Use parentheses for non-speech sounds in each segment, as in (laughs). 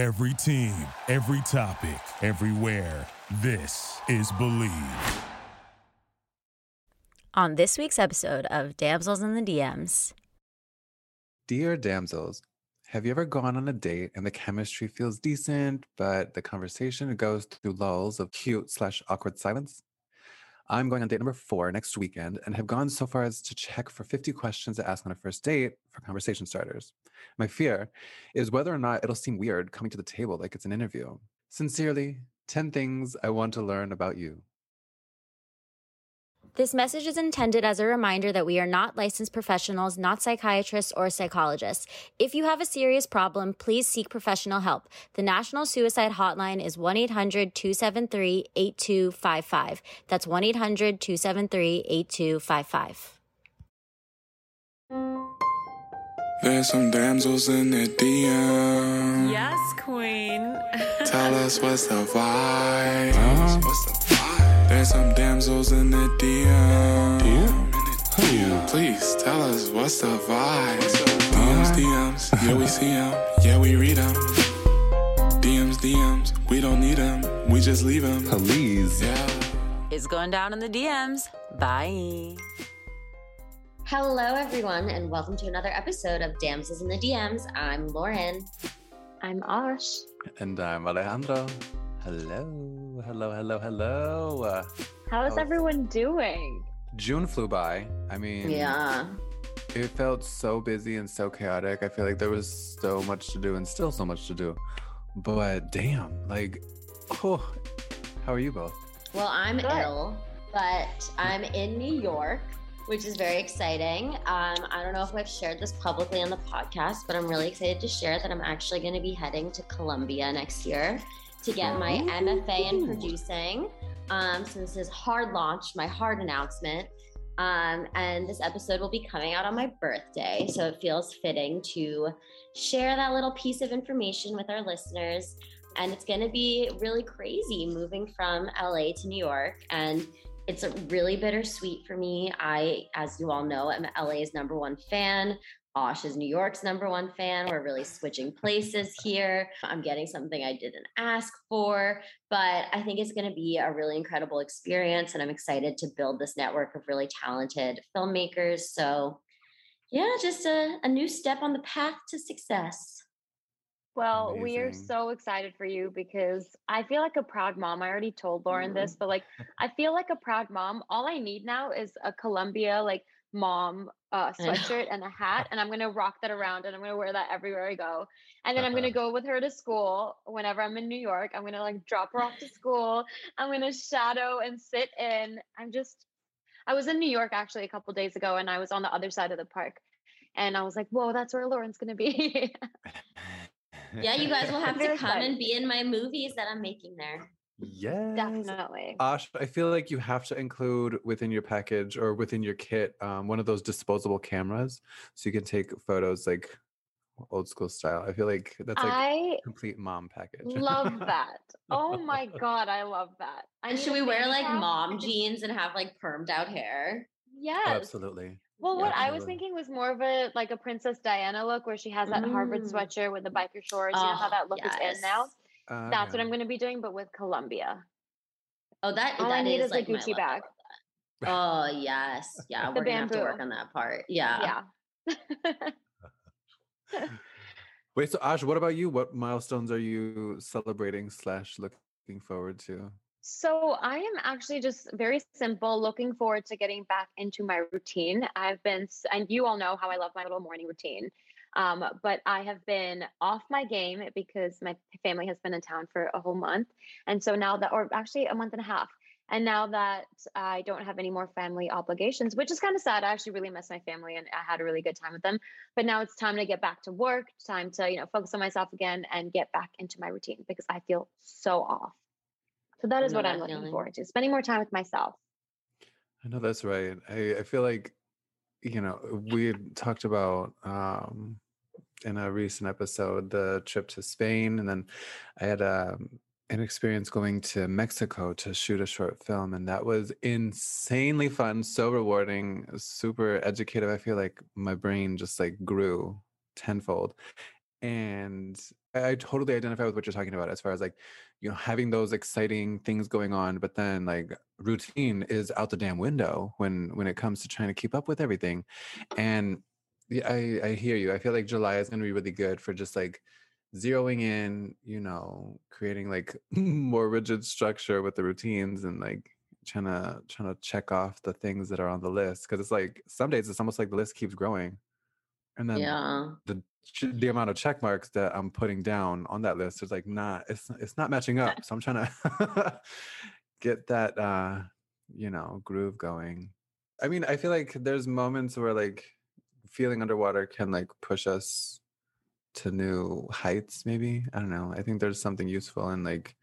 Every team, every topic, everywhere. This is Believe. On this week's episode of Damsels in the DMs, Dear damsels, have you ever gone on a date and the chemistry feels decent, but the conversation goes through lulls of cute slash awkward silence? I'm going on date number four next weekend and have gone so far as to check for 50 questions to ask on a first date for conversation starters. My fear is whether or not it'll seem weird coming to the table like it's an interview. Sincerely, 10 things I want to learn about you. this message is intended as a reminder that we are not licensed professionals, not psychiatrists or psychologists. If you have a serious problem, please seek professional help. The National Suicide Hotline is 1 800 273 8255. That's 1 800 273 8255. There's some damsels in the DM. Yes, queen. (laughs) Tell us what's the vibe. What's the vibe? There's some damsels in the DM. DM. Please tell us what's the vibe. DMs, DMs. Yeah, we see them. Yeah, we read them. DMs, DMs. We don't need them. We just leave them. Please. Yeah. It's going down in the DMs. Bye. Hello, everyone, and welcome to another episode of Damsels in the DMs. I'm Lauren. I'm Ash. And I'm Alejandro. Hello, hello, hello, hello. How is everyone doing? June flew by. I mean, Yeah. It felt so busy and so chaotic. I feel like there was so much to do and still so much to do. But damn, like, oh, how are you both? Well, I'm Good. ill, but I'm in New York, which is very exciting. Um, I don't know if I've shared this publicly on the podcast, but I'm really excited to share that I'm actually going to be heading to Columbia next year to get my MFA in producing. Um, so this is hard launch, my hard announcement. Um, and this episode will be coming out on my birthday. So it feels fitting to share that little piece of information with our listeners. And it's going to be really crazy moving from LA to New York. And it's a really bittersweet for me. I, as you all know, am LA's number one fan. Ash is New York's number one fan. We're really switching places (laughs) here. I'm getting something I didn't ask for, but I think it's going to be a really incredible experience. And I'm excited to build this network of really talented filmmakers. So, yeah, just a, a new step on the path to success. Well, we are so excited for you because I feel like a proud mom. I already told Lauren this, but like I feel like a proud mom. All I need now is a Columbia like mom uh, (laughs) sweatshirt and a hat, and I'm gonna rock that around and I'm gonna wear that everywhere I go. And then I'm gonna go with her to school whenever I'm in New York. I'm gonna like drop her off to school. I'm gonna shadow and sit in. I'm just I was in New York actually a couple days ago and I was on the other side of the park. And I was like, whoa, that's where Lauren's gonna be. (laughs) (laughs) Yeah, you guys will have to come and be in my movies that I'm making there. yes. Definitely. Ash, I feel like you have to include within your package or within your kit um, one of those disposable cameras so you can take photos like old school style. I feel like that's like I complete mom package. love (laughs) that. Oh my god, I love that. I And should we wear like mom jeans and have like permed out hair? Yes. Oh, absolutely. Well, what I was thinking was more of a like a Princess Diana look, where she has that Harvard Mm. sweatshirt with the biker shorts. you know how Oh, that look is in now. Uh, That's what. I'm going to be doing, but with Columbia. Oh, that All I need is is a like my Gucci bag. Oh yes, yeah. The we're gonna have to work on that part. Yeah. Yeah. (laughs) Wait, so Ash, what about you? What milestones are you celebrating slash looking forward to? So I am actually just very simple, looking forward to getting back into my routine. I've been, and you all know how I love my little morning routine. Um, but I have been off my game because my family has been in town for a whole month. And so now that, or actually a month and a half. And now that I don't have any more family obligations, which is kind of sad. I actually really miss my family and I had a really good time with them. But now it's time to get back to work, time to, you know, focus on myself again and get back into my routine because I feel so off. So that is what that I'm looking forward to, spending more time with myself. I know that's right. I, I feel like, you know, we talked about um, in a recent episode the trip to Spain, and then I had um, an experience going to Mexico to shoot a short film, and that was insanely fun, so rewarding, super educative. I feel like my brain just like grew tenfold. And I totally identify with what you're talking about as far as like, you know, having those exciting things going on, but then like routine is out the damn window when when it comes to trying to keep up with everything. And yeah, I I hear you. I feel like July is going to be really good for just like zeroing in, you know, creating like (laughs) more rigid structure with the routines and like trying to trying to check off the things that are on the list because it's like some days it's almost like the list keeps growing and then Yeah. the the amount of check marks that I'm putting down on that list is like not it's it's not matching (laughs) up. So I'm trying (laughs) to get that uh you know groove going. I mean, I feel like there's moments where like feeling underwater can like push us to new heights maybe. I don't know. I think there's something useful in like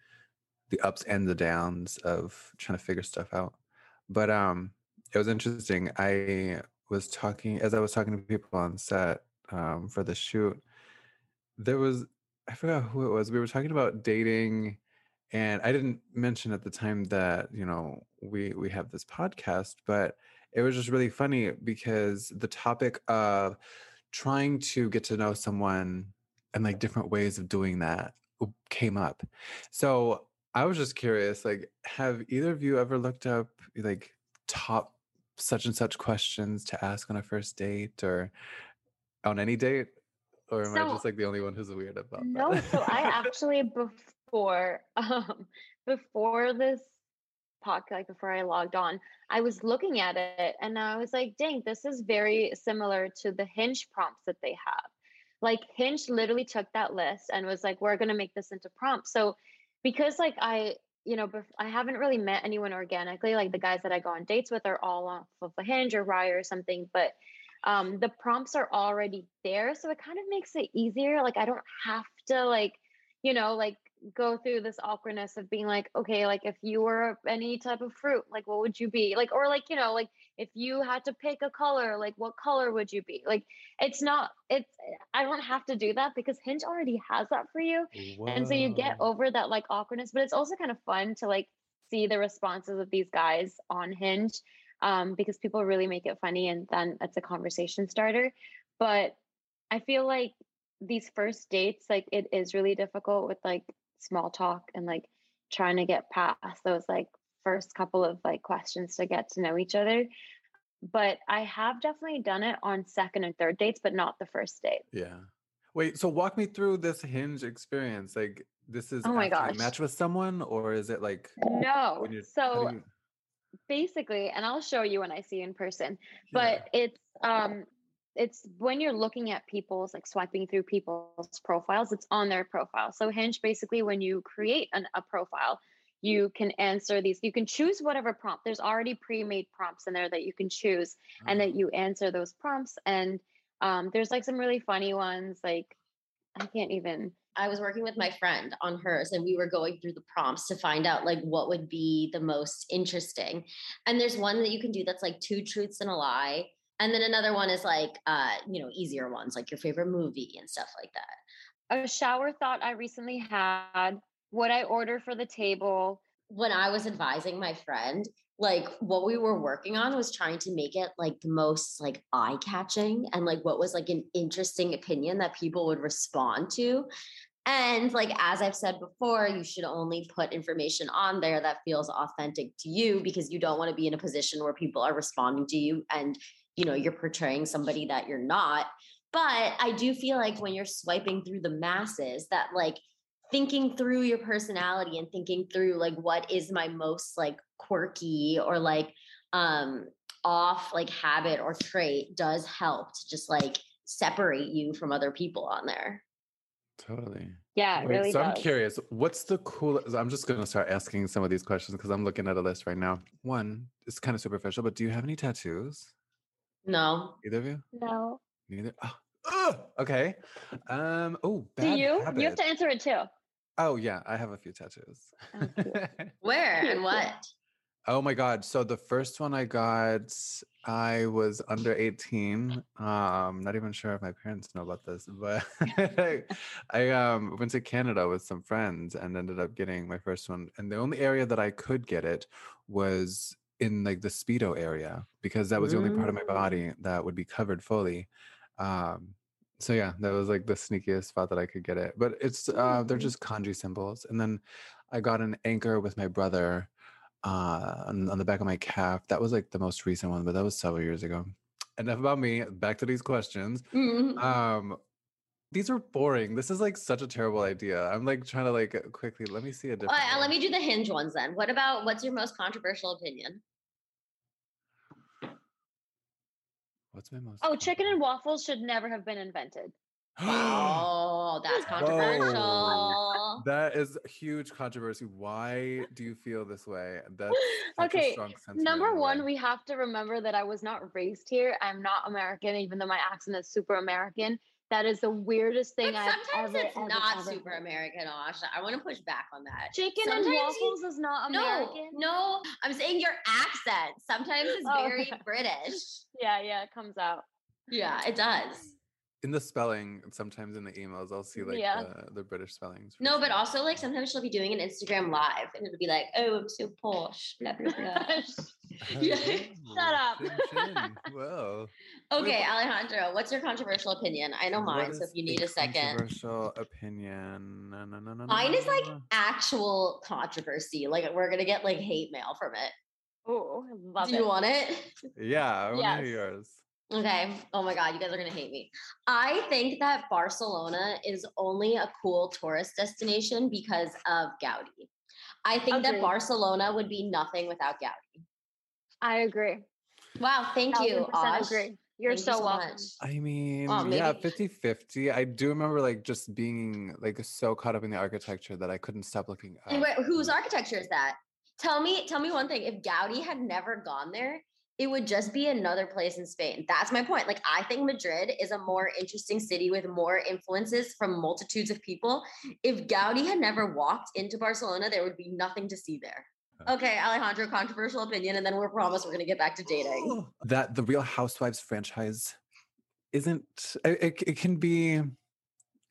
the ups and the downs of trying to figure stuff out. But um it was interesting. I was talking as I was talking to people on set um, for the shoot. There was I forgot who it was. We were talking about dating, and I didn't mention at the time that you know we we have this podcast, but it was just really funny because the topic of trying to get to know someone and like different ways of doing that came up. So I was just curious, like, have either of you ever looked up like top such and such questions to ask on a first date or on any date? Or am I just like the only one who's weird about No, that? so I (laughs) actually before (laughs) um before this podcast, like before I logged on, I was looking at it and I was like, dang, this is very similar to the Hinge prompts that they have. Like Hinge literally took that list and was like, we're gonna make this into prompts. So because like I, you know, I haven't really met anyone organically. Like the guys that I go on dates with are all off of a Hinge or Raya or something, but um, the prompts are already there, so it kind of makes it easier. Like I don't have to like, you know, like go through this awkwardness of being like, okay, like if you were any type of fruit, like what would you be? Like, or like, you know, like if you had to pick a color, like what color would you be? Like it's not, it's I don't have to do that because Hinge already has that for you. And so you get over that like awkwardness, but it's also kind of fun to like see the responses of these guys on Hinge um, because people really make it funny and then it's a conversation starter. But I feel like these first dates, like it is really difficult with like small talk and like trying to get past those like first couple of like questions to get to know each other. But I have definitely done it on second and third dates, but not the first date. Yeah. Wait, so walk me through this hinge experience. Like this is Oh my gosh. match with someone or is it like No. So basically, and I'll show you when I see you in person. Yeah. but it's um it's when you're looking at people's like swiping through people's profiles it's on their profile so hinge basically when you create an, a profile you can answer these you can choose whatever prompt there's already pre-made prompts in there that you can choose and Oh. that you answer those prompts and um, there's like some really funny ones like i can't even I was working with my friend on hers and we were going through the prompts to find out like what would be the most interesting. And there's one that you can do that's like two truths and a lie. And then another one is like uh, you know, easier ones like your favorite movie and stuff like that. a shower thought i recently had what i order for the table When I was advising my friend, like what we were working on was trying to make it like the most like eye-catching and like what was like an interesting opinion that people would respond to. And like as I've said before, you should only put information on there that feels authentic to you because you don't want to be in a position where people are responding to you and you know you're portraying somebody that you're not. But I do feel like when you're swiping through the masses that like thinking through your personality and thinking through like what is my most like quirky or like um off like habit or trait does help to just like separate you from other people on there. Totally. yeah it Wait, really so does I'm curious, what's the coolest? I'm just going to start asking some of these questions because I'm looking at a list right now. One, it's kind of superficial, but do you have any tattoos? No. Either of you? no Neither. Oh, ugh, okay. Um. Oh, do bad you you have to answer it too Oh yeah, I have a few tattoos. Oh. (laughs) Where and what? Oh my god! So the first one I got, I was under eighteen. Um, not even sure if my parents know about this, but I, (laughs) I um went to Canada with some friends and ended up getting my first one. And the only area that I could get it was in like the speedo area because that was the only part of my Mm. body that would be covered fully. Um, So yeah, that was like the sneakiest spot that I could get it. But it's uh they're just kanji symbols. And then I got an anchor with my brother uh on, on the back of my calf. That was like the most recent one, but that was several years ago. Enough about me. Back to these questions. Mhm. Um these are boring. This is like such a terrible idea. I'm like trying to like quickly let me see a different. uh, let me do the hinge ones then. What about what's your most controversial opinion? What's my most Oh, chicken and waffles should never have been invented. (gasps) Oh, that's controversial. That is a huge controversy. Why do you feel this way? That's (laughs) such a Okay, strong sentiment Number one, way. we have to remember that I was not raised here. I'm not American, even though my accent is super American. That is the weirdest thing But I've sometimes ever, it's ever, not ever super heard. American, Asha. I want to push back on that. Chicken Sometimes and you- waffles is not No, American. no, no, I'm saying your accent sometimes is Oh, very yeah. (laughs) British. Yeah, yeah, it comes out. Yeah, it does. In the spelling, sometimes in the emails, I'll see like Yeah. the, the British spellings. for No, but also like sometimes she'll be doing an Instagram live and it'll be like, oh, I'm so posh, blah blah blah. (laughs) Oh, shut up. Chin, chin. Well, Okay, Alejandro, what's your controversial opinion? I know mine, so if you need a second. Controversial opinion. Na, na, na, na, Mine na, is like na, na. actual controversy. Like we're gonna get like hate mail from it. Oh, I love Do it. you want it? Yeah, I want to Yes. hear yours. Okay. Mm-hmm. Oh my God, you guys are gonna hate me. I think that Barcelona is only a cool tourist destination because of Gaudi. I think that Barcelona would be nothing without Gaudi. I agree. Wow, thank you. 1000% agree. You're Thank you so, welcome. much. I mean, Oh, yeah, maybe- 50 50. I do remember like just being like so caught up in the architecture that I couldn't stop looking up. And wait, whose architecture is that? Tell me, tell me one thing. If Gaudi had never gone there, it would just be another place in Spain. That's my point. Like, I think Madrid is a more interesting city with more influences from multitudes of people. If Gaudi had never walked into Barcelona, there would be nothing to see there. Okay, Alejandro, controversial opinion, and then we're promised we're gonna get back to dating. (gasps) that the Real Housewives franchise isn't it, it, it can be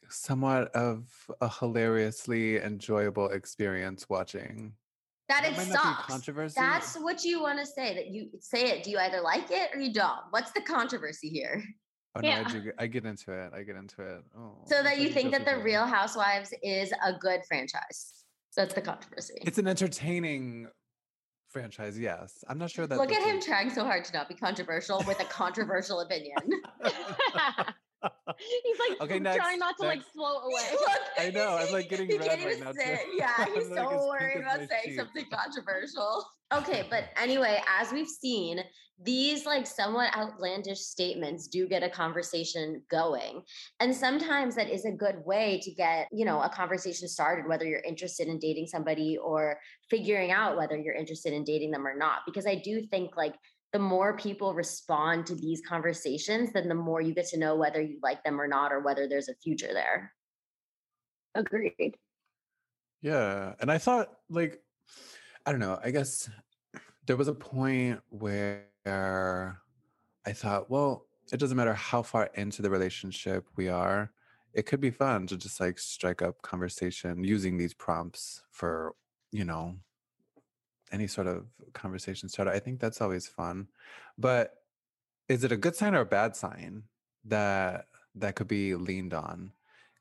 somewhat of a hilariously enjoyable experience watching. That That it might sucks. controversy. That's what you want to say. That you say it. Do you either like it or you don't? What's the controversy here? Oh no, Yeah. I do get- I get into it. I get into it. Oh, So that you think that the Real. Housewives is a good franchise. That's the controversy. It's an entertaining franchise, yes. I'm not sure that Look at him a- trying so hard to not be controversial with a controversial opinion. (laughs) (laughs) He's like Okay, trying not to like next. float (laughs) away. Look, I know, I'm, like, getting he red can't right even now, too. say it. Yeah, (laughs) he's like, so pink worried about saying sheet. something controversial. Okay, but anyway, as we've seen, these like somewhat outlandish statements do get a conversation going. And sometimes that is a good way to get, you know, a conversation started, whether you're interested in dating somebody or figuring out whether you're interested in dating them or not. Because I do think like the more people respond to these conversations, then the more you get to know whether you like them or not, or whether there's a future there. Agreed. Yeah. And I thought, like, I don't know, I guess there was a point where I thought, well, it doesn't matter how far into the relationship we are. It could be fun to just like strike up conversation using these prompts for, you know, any sort of conversation starter. I think that's always fun. But is it a good sign or a bad sign that that could be leaned on?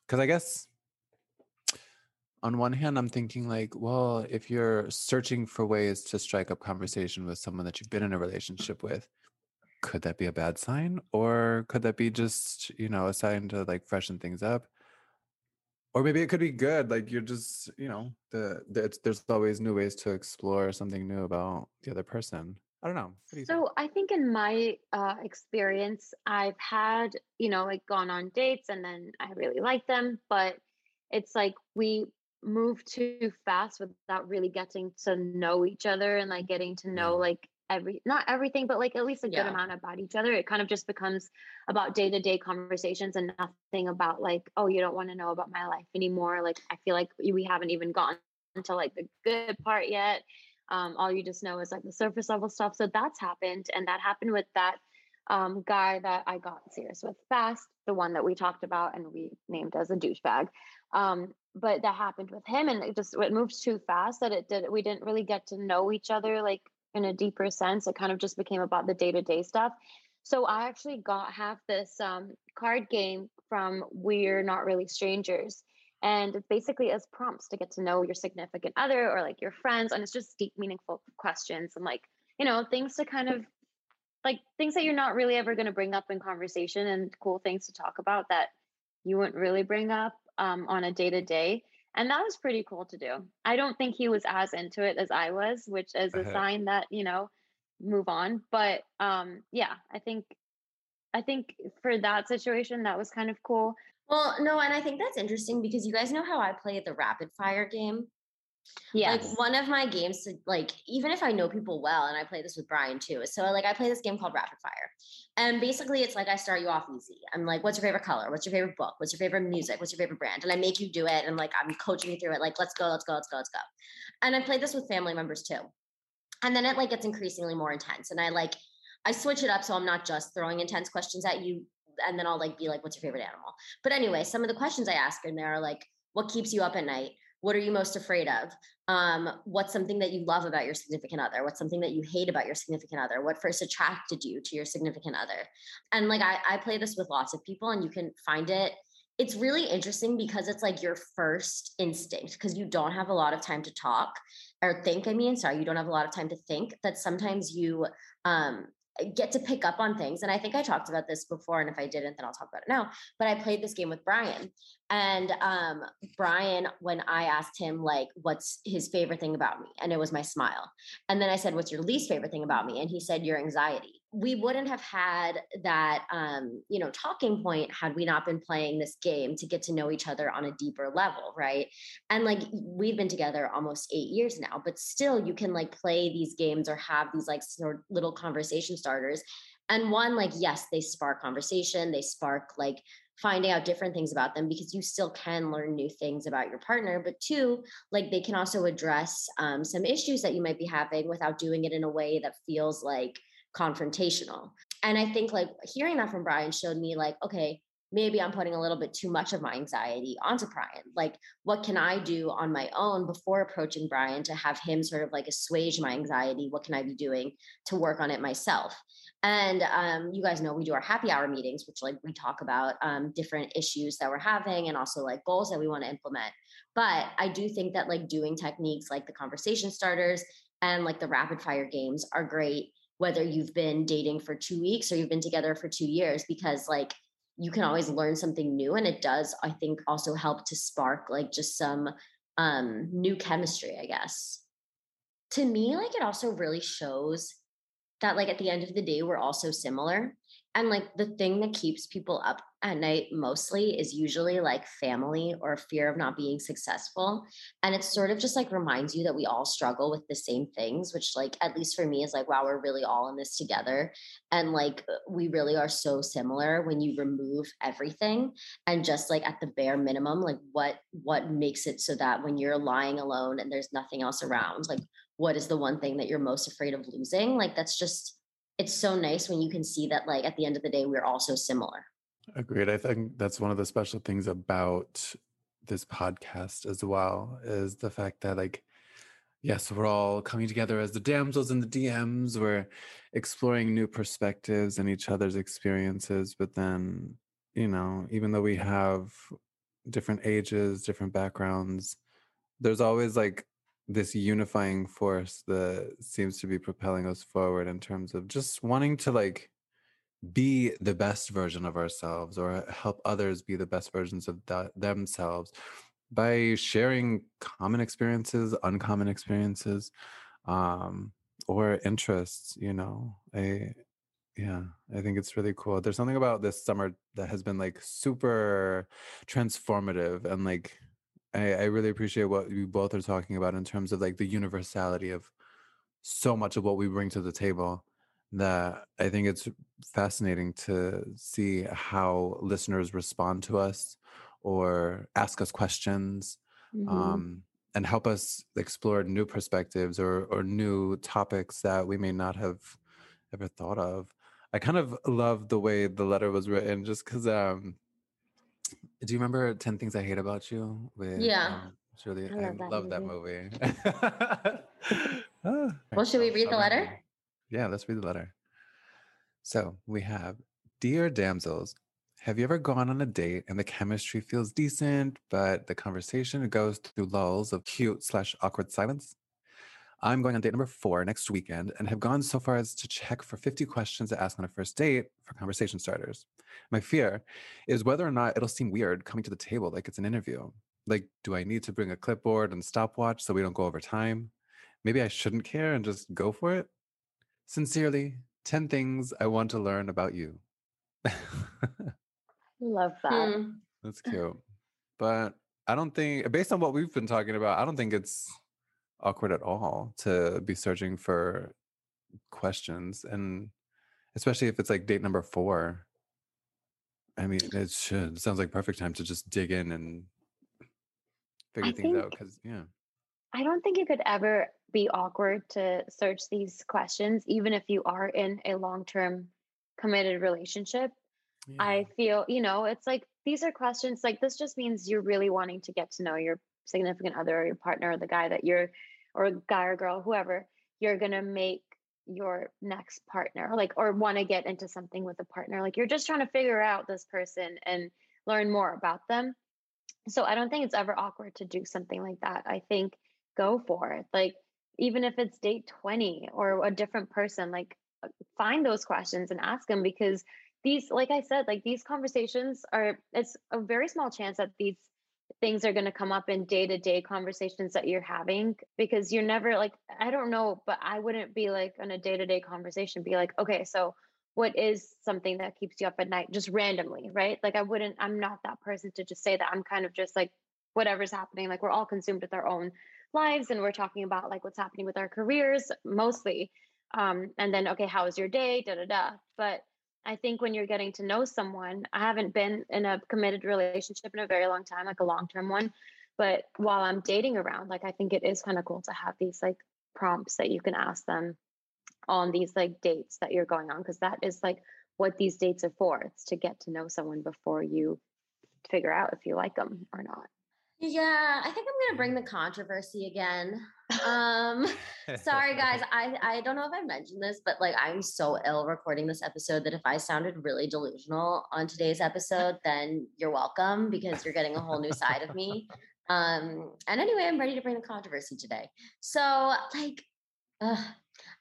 Because I guess on one hand, I'm thinking like, well, if you're searching for ways to strike up conversation with someone that you've been in a relationship with, could that be a bad sign? Or could that be just, you know, a sign to like freshen things up? Or maybe it could be good. Like you're just, you know, the, the it's, there's always new ways to explore something new about the other person. I don't know. Do you think? So I think in my uh, experience, I've had, you know, like gone on dates and then I really like them, but it's like we move too fast without really getting to know each other and like getting to know Yeah. like every not everything but like at least a good Yeah. amount about each other it kind of just becomes about day-to-day conversations and nothing about like oh you don't want to know about my life anymore like i feel like we haven't even gotten to like the good part yet um, all you just know is like the surface level stuff. So that's happened, and that happened with that um, guy that I got serious with fast, the one that we talked about and we named as a douchebag. Um, but that happened with him, and it just it moved too fast that it did. We didn't really get to know each other like in a deeper sense. It kind of just became about the day to day stuff. So I actually got half this um, card game from we're not really strangers. And it's basically as prompts to get to know your significant other or like your friends. And it's just deep, meaningful questions and like, you know, things to kind of like things that you're not really ever going to bring up in conversation and cool things to talk about that you wouldn't really bring up um, on a day to day. And that was pretty cool to do. I don't think he was as into it as I was, which is a Uh-huh. sign that, you know, move on. But um, yeah, I think I think for that situation, that was kind of cool. Well, no, and I think that's interesting because you guys know how I play the rapid fire game. Yes. Like one of my games to like, even if I know people well, and I play this with Brian too. So like I play this game called Rapid Fire. And basically it's like I start you off easy. I'm like, what's your favorite color? What's your favorite book? What's your favorite music? What's your favorite brand? And I make you do it. And like I'm coaching you through it, like, let's go, let's go, let's go, let's go. And I played this with family members too. And then it like gets increasingly more intense. And I like I switch it up so I'm not just throwing intense questions at you. And then I'll like be like, what's your favorite animal? But anyway, some of the questions I ask in there are like, what keeps you up at night? What are you most afraid of? Um, what's something that you love about your significant other? What's something that you hate about your significant other? What first attracted you to your significant other? And like I, I play this with lots of people, and you can find it. It's really interesting because it's like your first instinct because you don't have a lot of time to talk or think. I mean, sorry, you don't have a lot of time to think. That sometimes you um, get to pick up on things. And I think I talked about this before. And if I didn't, then I'll talk about it now. But I played this game with Brian. And um, Brian, when I asked him, like, what's his favorite thing about me? And it was my smile. And then I said, what's your least favorite thing about me? And he said, your anxiety. We wouldn't have had that, um, you know, talking point had we not been playing this game to get to know each other on a deeper level, right? And like we've been together almost eight years now, but still you can like play these games or have these like sort little conversation starters. And one, like, yes, they spark conversation, they spark like finding out different things about them because you still can learn new things about your partner. But two, like they can also address um, some issues that you might be having without doing it in a way that feels like confrontational. And I think like hearing that from Brian showed me like, okay, maybe I'm putting a little bit too much of my anxiety onto Brian. Like, what can I do on my own before approaching Brian to have him sort of like assuage my anxiety? What can I be doing to work on it myself? And um, you guys know we do our happy hour meetings, which like we talk about um, different issues that we're having and also like goals that we want to implement. But I do think that like doing techniques like the conversation starters and like the rapid fire games are great whether you've been dating for two weeks or you've been together for two years because like you can always learn something new and it does i think also help to spark like just some um new chemistry i guess. To me like it also really shows that like at the end of the day we're all so similar and like the thing that keeps people up at night mostly is usually like family or fear of not being successful. And it sort of just like reminds you that we all struggle with the same things which like at least for me is like wow we're really all in this together. And like uh, we really are so similar when you remove everything and just like at the bare minimum like what what makes it so that when you're lying alone and there's nothing else around like what is the one thing that you're most afraid of losing? Like that's just it's so nice when you can see that like at the end of the day we're all so similar Agreed. I think that's one of the special things about this podcast as well is the fact that like yes, we're all coming together as the damsels in the DMs. We're exploring new perspectives and each other's experiences, but then, you know, even though we have different ages, different backgrounds, there's always like this unifying force that seems to be propelling us forward in terms of just wanting to like be the best version of ourselves or help others be the best versions of th- themselves by sharing common experiences uncommon experiences um or interests you know? I yeah i think it's really cool. There's something about this summer that has been like super transformative and like i i really appreciate what you both are talking about in terms of like the universality of so much of what we bring to the table that I think it's fascinating to see how listeners respond to us or ask us questions Mhm. um, and help us explore new perspectives or, or new topics that we may not have ever thought of. I kind of love the way the letter was written just because um, do you remember 10 Things I Hate About You? With, Yeah. um, Shirley? I love that love that movie. movie. Ah, (laughs) Well, should we read the letter? Yeah, let's read the letter. So we have Dear damsels, Have you ever gone on a date and the chemistry feels decent, but the conversation goes through lulls of cute slash awkward silence? I'm going on date number four next weekend and have gone so far as to check for 50 questions to ask on a first date for conversation starters. My fear is whether or not it'll seem weird coming to the table like it's an interview. Like, do I need to bring a clipboard and stopwatch so we don't go over time? Maybe I shouldn't care and just go for it? Sincerely, 10 things I want to learn about you. (laughs) Love that. Hmm. That's cute. But I don't think, based on what we've been talking about, I don't think it's awkward at all to be searching for questions. And especially if it's like date number four. I mean, it should. It sounds like perfect time to just dig in and figure I things out. Because, yeah. I don't think it could ever be awkward to search these questions, even if you are in a long term committed relationship. yeah. I feel, you know, it's like these are questions like this just means you're really wanting to get to know your significant other or your partner or the guy that you're, or a guy or girl, whoever you're going to make your next partner, like, or want to get into something with a partner. Like, you're just trying to figure out this person and learn more about them. So I don't think it's ever awkward to do something like that. I think go for it. Like, even if it's date 20 or a different person, like, uh, find those questions and ask them because these like i said like these conversations are it's a very small chance that these things are going to come up in day-to-day conversations that you're having because you're never like i don't know but i wouldn't be like on a day-to-day conversation be like okay so what is something that keeps you up at night? Just randomly right? Like i wouldn't i'm not that person to just say that i'm kind of just like whatever's happening like we're all consumed with our own lives and we're talking about like what's happening with our careers mostly um and then okay how was your day? Da da da. But I think when you're getting to know someone, I haven't been in a committed relationship in a very long time, like a long term one. But while I'm dating around, like I think it is kind of cool to have these like prompts that you can ask them on these like dates that you're going on, because that is like what these dates are for. It's to get to know someone before you figure out if you like them or not. Yeah, I think I'm gonna bring the controversy again. Um, (laughs) sorry guys, (laughs) I I don't know if I mentioned this, but like I'm so ill recording this episode that if I sounded really delusional on today's episode, then you're welcome because you're getting a whole new side of me. Um, and anyway, I'm ready to bring the controversy today. So like, uh,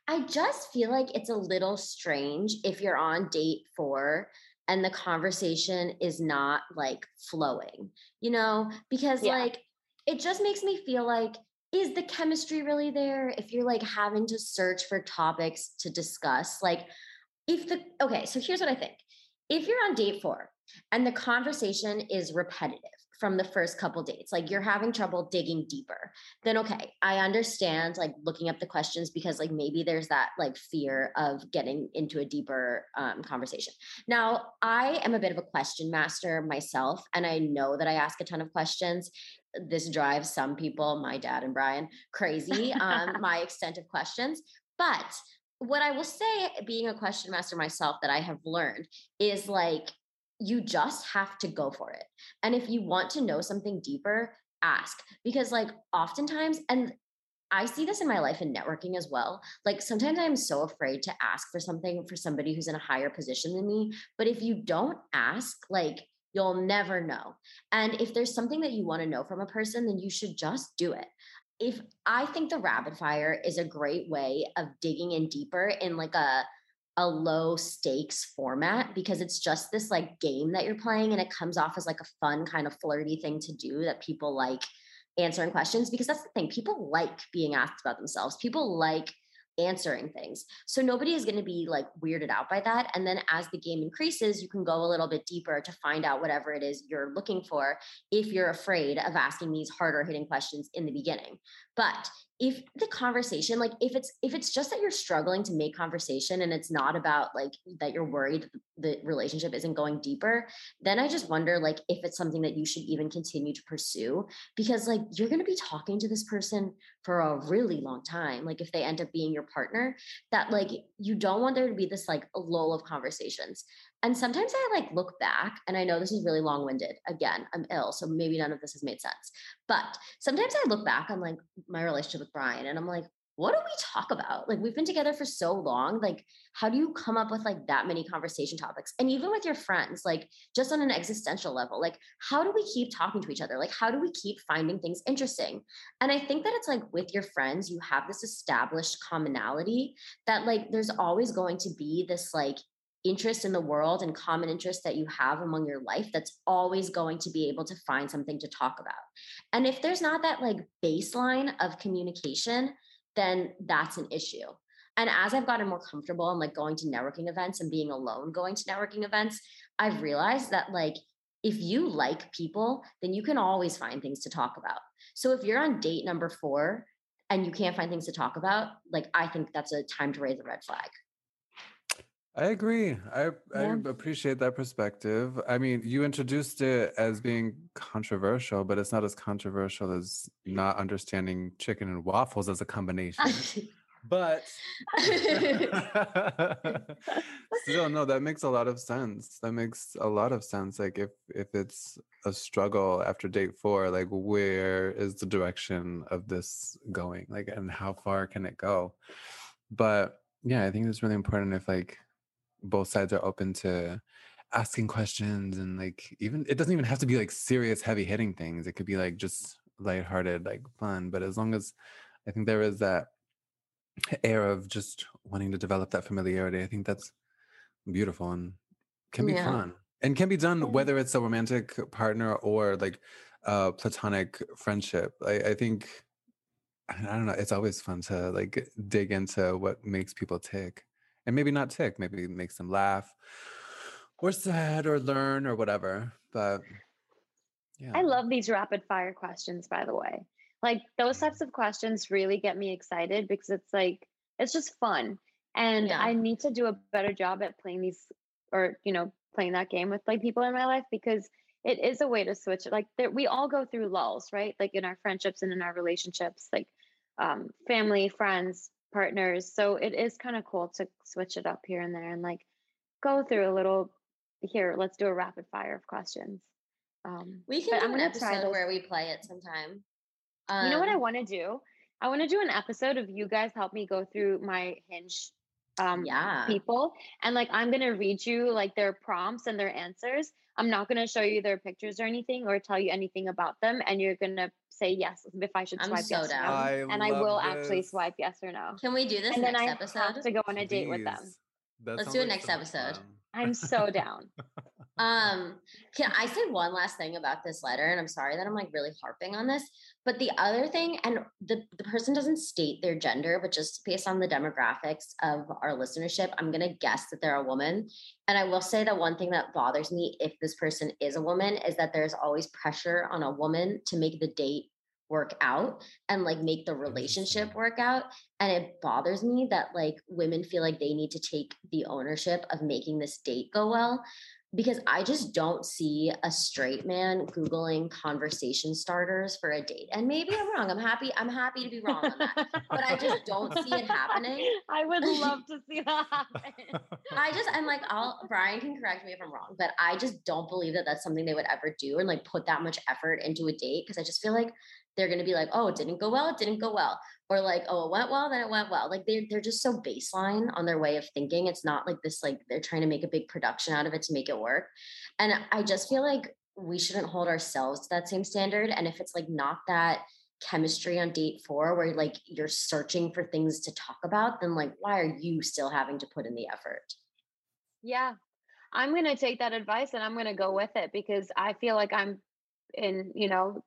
I just feel like it's a little strange if you're on date four and the conversation is not like flowing, you know, because Yeah. like it just makes me feel like is the chemistry really there? If you're like having to search for topics to discuss like if the okay so here's what i think. If you're on date four and the conversation is repetitive from the first couple dates like you're having trouble digging deeper. Then okay i understand like looking up the questions because like maybe there's that like fear of getting into a deeper um, conversation. Now i am a bit of a question master myself and i know that i ask a ton of questions. This drives some people, my dad and Brian, crazy on (laughs) my extent of questions. But what I will say, being a question master myself, that I have learned is like you just have to go for it. And if you want to know something deeper, ask because, like, oftentimes, and I see this in my life in networking as well. Like sometimes I'm so afraid to ask for something for somebody who's in a higher position than me. But if you don't ask, like you'll never know. And if there's something that you want to know from a person, then you should just do it. If I think the rapid fire is a great way of digging in deeper in like a a low stakes format because it's just this like game that you're playing and it comes off as like a fun kind of flirty thing to do that people like answering questions because that's the thing people like being asked about themselves. People like answering things. So nobody is going to be like weirded out by that. And then as the game increases you can go a little bit deeper to find out whatever it is you're looking for if you're afraid of asking these harder hitting questions in the beginning. But if the conversation like if it's if it's just that you're struggling to make conversation and it's not about like that you're worried the relationship isn't going deeper then i just wonder like if it's something that you should even continue to pursue because like you're going to be talking to this person for a really long time like if they end up being your partner that like you don't want there to be this like lull of conversations and sometimes i like look back and i know this is really long-winded again i'm ill so maybe none of this has made sense but sometimes i look back on like my relationship with brian and i'm like what do we talk about? Like we've been together for so long. Like, how do you come up with like that many conversation topics? And even with your friends, like just on an existential level, like how do we keep talking to each other? Like, how do we keep finding things interesting? And I think that it's like with your friends, you have this established commonality that like there's always going to be this like interest in the world and common interest that you have among your life that's always going to be able to find something to talk about. And if there's not that like baseline of communication, then that's an issue. And as I've gotten more comfortable in like going to networking events and being alone going to networking events, I've realized that like if you like people, then you can always find things to talk about. So if you're on date number 4 and you can't find things to talk about, like I think that's a time to raise a red flag. I agree. I I appreciate that perspective. I mean, you introduced it as being controversial, but it's not as controversial as not understanding chicken and waffles as a combination. But (laughs) still, no, that makes a lot of sense. That makes a lot of sense. Like if if it's a struggle after date four, like where is the direction of this going? Like and how far can it go? But yeah, I think it's really important if like both sides are open to asking questions and like even it doesn't even have to be like serious heavy hitting things it could be like just lighthearted like fun but as long as i think there is that air of just wanting to develop that familiarity i think that's beautiful and can be Yeah. fun and can be done whether it's a romantic partner or like a platonic friendship I, I think I I don't know. It's always fun to like dig into what makes people tick, and maybe not tick. Maybe it makes them laugh, or sad, or learn, or whatever. But yeah, I love these rapid fire questions, by the way. Like those types of questions really get me excited because it's like, it's just fun. And Yeah. I need to do a better job at playing these or, you know, playing that game with like people in my life because it is a way to switch. Like we all go through lulls, right? Like in our friendships and in our relationships, like um, family, friends, partners. So it is kind of cool to switch it up here and there and like go through a little here, let's do a rapid fire of questions. Um, we can do I'm an episode where we play it sometime. you know what I Um, want to do? I want to do an episode of you guys help me go through my hinge um Yeah. people and like I'm going to read you like their prompts and their answers. I'm not going to show you their pictures or anything or tell you anything about them and you're going to say yes if I should I'm swipe so yes or down. no. I and I love will actually swipe yes or no. Can we do this And then next I episode? have to go on a date with them. That Let's do it like next episode. fun. I'm so down. (laughs) Um, can I say one last thing about this letter? And I'm sorry that I'm like really harping on this, but the other thing, and the, the person doesn't state their gender, but just based on the demographics of our listenership, I'm gonna guess that they're a woman. And I will say that one thing that bothers me if this person is a woman is that there's always pressure on a woman to make the date work out and like make the relationship work out. And it bothers me that like women feel like they need to take the ownership of making this date go well because I just don't see a straight man googling conversation starters for a date. And maybe I'm wrong. I'm happy. I'm happy to be wrong on that. But I just don't see it happening. (laughs) I would love to see that happen. (laughs) I just I'm like I'll Brian can correct me if I'm wrong, but I just don't believe that that's something they would ever do and like put that much effort into a date because I just feel like they're gonna be like, oh, it didn't go well, it didn't go well, or like, oh, it went well, then it went well. Like they're they're just so baseline on their way of thinking. It's not like this like they're trying to make a big production out of it to make it work, and I just feel like we shouldn't hold ourselves to that same standard. And if it's like not that chemistry on date four where like you're searching for things to talk about then like why are you still having to put in the effort Yeah. I'm going to take that advice and I'm going to go with it because I feel like I'm in, you know,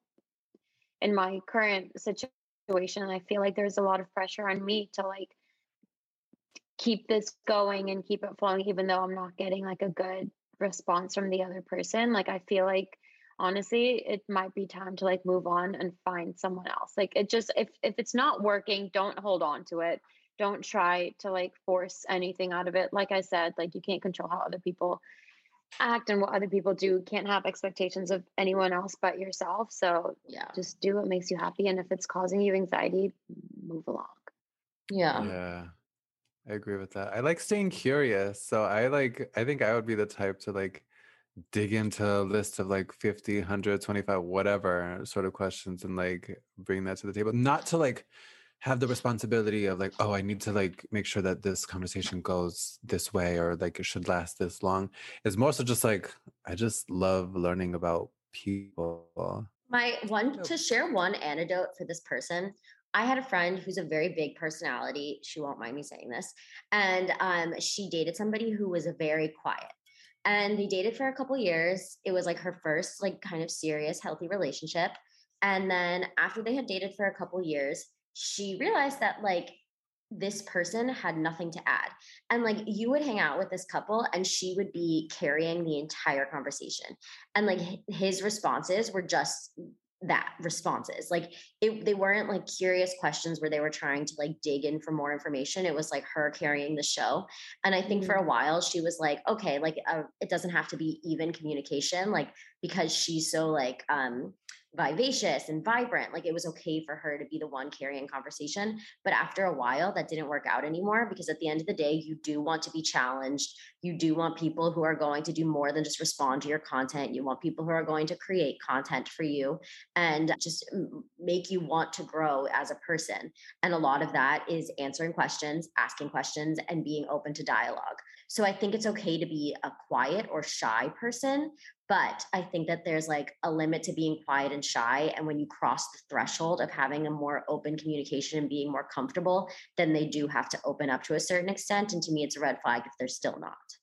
in my current situation. I feel like there's a lot of pressure on me to like keep this going and keep it flowing, even though I'm not getting like a good response from the other person. Like, I feel like honestly, it might be time to like move on and find someone else. Like, it just, if, if it's not working, don't hold on to it don't try to like force anything out of it like i said like you can't control how other people act and what other people do can't have expectations of anyone else but yourself so yeah just do what makes you happy and if it's causing you anxiety move along yeah Yeah. I agree with that. I like staying curious. So I like I think I would be the type to like dig into a list of like 50, 100, 25, whatever sort of questions and like bring that to the table. Not to like have the responsibility of like, oh, I need to like make sure that this conversation goes this way or like it should last this long. It's more so just like I just love learning about people. My one to share one anecdote for this person. I had a friend who's a very big personality. She won't mind me saying this. And um, she dated somebody who was very quiet. And they dated for a couple years. It was like her first, like, kind of serious, healthy relationship. And then after they had dated for a couple years, she realized that like this person had nothing to add. And like you would hang out with this couple and she would be carrying the entire conversation. And like his responses were just that responses like it, they weren't like curious questions where they were trying to like dig in for more information it was like her carrying the show and i think for a while she was like okay like uh, it doesn't have to be even communication like because she's so like um vivacious and vibrant. Like it was okay for her to be the one carrying conversation. But after a while, that didn't work out anymore because at the end of the day, you do want to be challenged. You do want people who are going to do more than just respond to your content. You want people who are going to create content for you and just make you want to grow as a person. And a lot of that is answering questions, asking questions, and being open to dialogue. So I think it's okay to be a quiet or shy person, but I think that there's like a limit to being quiet and shy. And when you cross the threshold of having a more open communication and being more comfortable, then they do have to open up to a certain extent. And to me, it's a red flag if they're still not.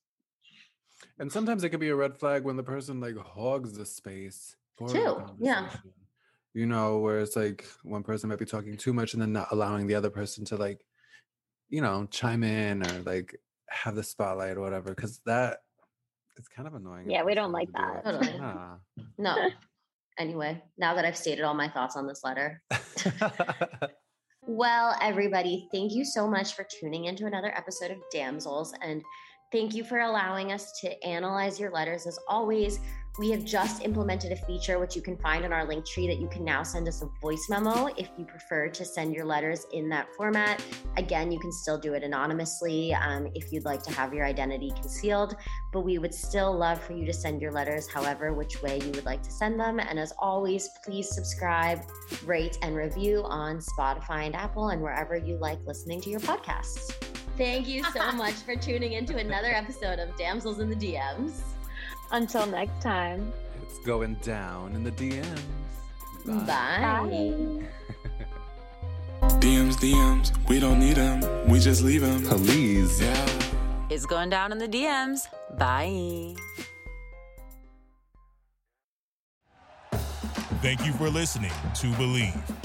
And sometimes it can be a red flag when the person like hogs the space. For Too, yeah. You know, where it's like one person might be talking too much and then not allowing the other person to like, you know, chime in or like have the spotlight or whatever. Cause that it's kind of annoying. Yeah, we don't like that. Totally. Yeah. No. (laughs) anyway, now that I've stated all my thoughts on this letter. (laughs) well, everybody, thank you so much for tuning into another episode of Damsels. And thank you for allowing us to analyze your letters. As always, we have just implemented a feature which you can find in our link tree that you can now send us a voice memo if you prefer to send your letters in that format. Again, you can still do it anonymously um, if you'd like to have your identity concealed, but we would still love for you to send your letters however which way you would like to send them. And as always, please subscribe, rate, and review on Spotify and Apple and wherever you like listening to your podcasts. Thank you so much for tuning into another episode of Damsels in the DMs. Until next time. It's going down in the DMs. Bye. (laughs) Bye. DMs, DMs, we don't need them, we just leave them. Please. Yeah. It's going down in the DMs. Bye. Thank you for listening to Bleav.